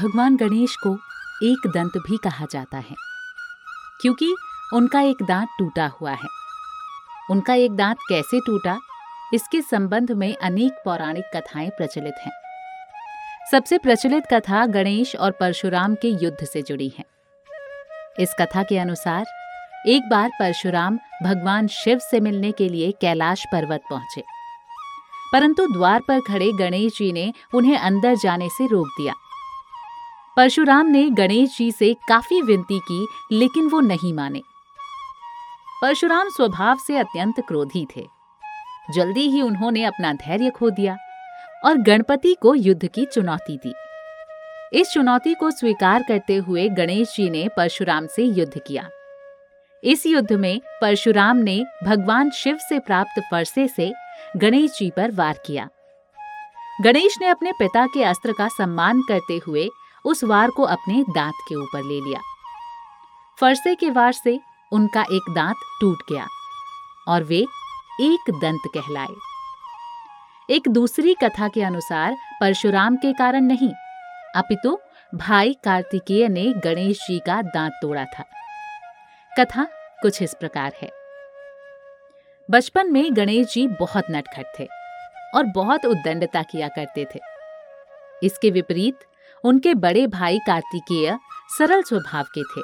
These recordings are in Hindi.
भगवान गणेश को एक दंत भी कहा जाता है, क्योंकि उनका एक दांत टूटा हुआ है। उनका एक दांत कैसे टूटा, इसके संबंध में अनेक पौराणिक कथाएँ प्रचलित हैं। सबसे प्रचलित कथा गणेश और परशुराम के युद्ध से जुड़ी है। इस कथा के अनुसार, एक बार परशुराम भगवान शिव से मिलने के लिए कैलाश पर्वत पहुँचे। परंतु द्वार पर खड़े गणेश जी ने उन्हें अंदर जाने से रोक दिया। परशुराम ने गणेश जी से काफ़ी विनती की, लेकिन वो नहीं माने। परशुराम स्वभाव से अत्यंत क्रोधी थे। जल्दी ही उन्होंने अपना धैर्य खो दिया और गणपति को युद्ध की चुनौती दी। इस चुनौती को स्वीकार करते हुए गणेश जी ने परशुराम से युद्ध किया। इस युद्ध में परशुराम ने भगवान शिव से प्राप्त फरसे से गणेश जी पर वार किया। गणेश ने अपने पिता के अस्त्र का सम्मान करते हुए उस वार को अपने दांत के ऊपर ले लिया। फरसे के वार से उनका एक दांत टूट गया और वे एक दंत कहलाए। एक दूसरी कथा के अनुसार परशुराम के कारण नहीं, अपितु भाई कार्तिकेय ने गणेश जी का दांत तोड़ा था। कथा कुछ इस प्रकार है। बचपन में गणेश जी बहुत नटखट थे और बहुत उद्दंडता किया करते थे। इसके विपरीत उनके बड़े भाई कार्तिकेय सरल स्वभाव के थे।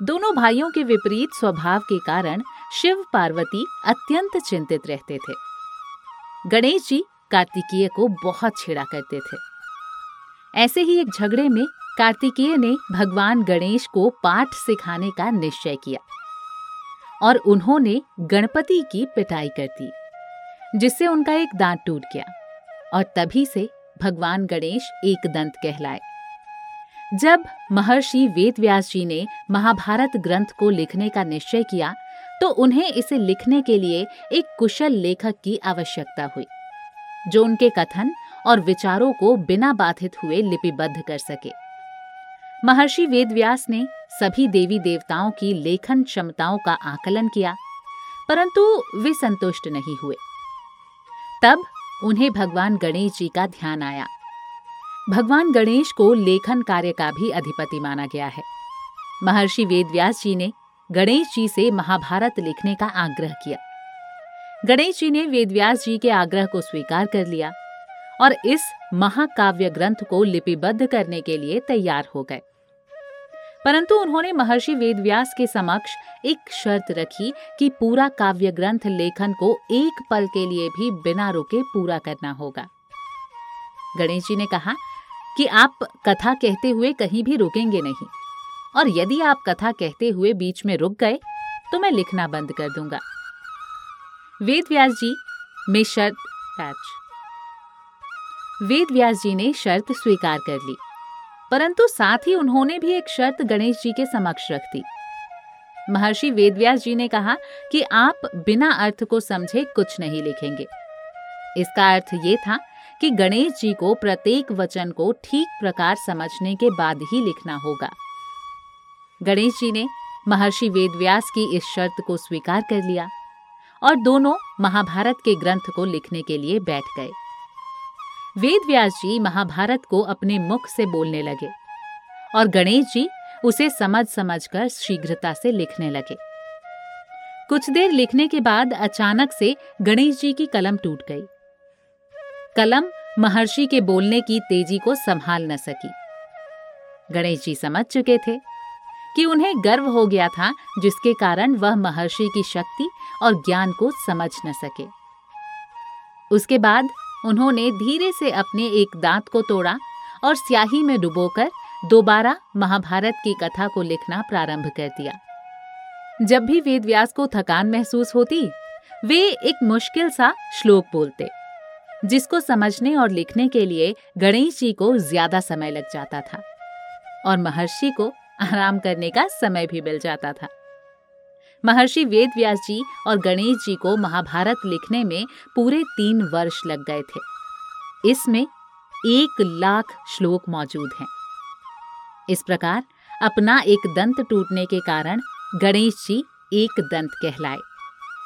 दोनों भाइयों के विपरीत स्वभाव के कारण शिव पार्वती अत्यंत चिंतित रहते थे। गणेश जी कार्तिकेय को बहुत छेड़ा करते थे। ऐसे ही एक झगड़े में कार्तिकेय ने भगवान गणेश को पाठ सिखाने का निश्चय किया और उन्होंने गणपति की पिटाई कर दी, जिससे उनका एक दांत टूट गया और तभी से भगवान गणेश एक दंत कहलाए। जब महर्षि वेदव्यास जी ने महाभारत ग्रंथ को लिखने का निश्चय किया तो उन्हें इसे लिखने के लिए एक कुशल लेखक की आवश्यकता हुई, जो उनके कथन और विचारों को बिना बाधित हुए लिपिबद्ध कर सके। महर्षि वेदव्यास ने सभी देवी देवताओं की लेखन क्षमताओं का आकलन किया, परंतु वे संतुष्ट नहीं हुए। तब उन्हें भगवान गणेश जी का ध्यान आया। भगवान गणेश को लेखन कार्य का भी अधिपति माना गया है। महर्षि वेदव्यास जी ने गणेश जी से महाभारत लिखने का आग्रह किया। गणेश जी ने वेदव्यास जी के आग्रह को स्वीकार कर लिया और इस महाकाव्य ग्रंथ को लिपिबद्ध करने के लिए तैयार हो गए। परंतु उन्होंने महर्षि वेदव्यास के समक्ष एक शर्त रखी कि पूरा काव्य ग्रंथ लेखन को एक पल के लिए भी बिना रुके पूरा करना होगा। गणेश जी ने कहा कि आप कथा कहते हुए कहीं भी रुकेंगे नहीं, और यदि आप कथा कहते हुए बीच में रुक गए तो मैं लिखना बंद कर दूँगा। वेद व्यास जी में शर्त वेद व्यास जी ने शर्त स्वीकार कर ली। परंतु साथ ही उन्होंने भी एक शर्त गणेश जी के समक्ष रख। दी महर्षि वेदव्यास जी ने कहा कि आप बिना अर्थ को समझे कुछ नहीं लिखेंगे। इसका अर्थ ये था कि गणेश जी को प्रत्येक वचन को ठीक प्रकार समझने के बाद ही लिखना होगा। गणेश जी ने महर्षि वेदव्यास की इस शर्त को स्वीकार कर लिया और दोनों महाभारत के ग्रंथ को लिखने के लिए बैठ गए। वेद व्यास जी महाभारत को अपने मुख से बोलने लगे और गणेश जी उसे समझ समझकर शीघ्रता से लिखने लगे। कुछ देर लिखने के बाद अचानक से गणेश जी की कलम टूट गई। कलम महर्षि के बोलने की तेज़ी को संभाल न सकी। गणेश जी समझ चुके थे कि उन्हें गर्व हो गया था, जिसके कारण वह महर्षि की शक्ति और ज्ञान को समझ न सके। उसके बाद उन्होंने धीरे से अपने एक दांत को तोड़ा और स्याही में डुबोकर दोबारा महाभारत की कथा को लिखना प्रारंभ कर दिया। जब भी वेदव्यास को थकान महसूस होती, वे एक मुश्किल सा श्लोक बोलते, जिसको समझने और लिखने के लिए गणेश जी को ज़्यादा समय लग जाता था और महर्षि को आराम करने का समय भी मिल जाता था। महर्षि वेद व्यास जी और गणेश जी को महाभारत लिखने में पूरे तीन वर्ष लग गए थे। इसमें एक लाख श्लोक मौजूद हैं। इस प्रकार अपना एक दंत टूटने के कारण गणेश जी एक दंत कहलाए।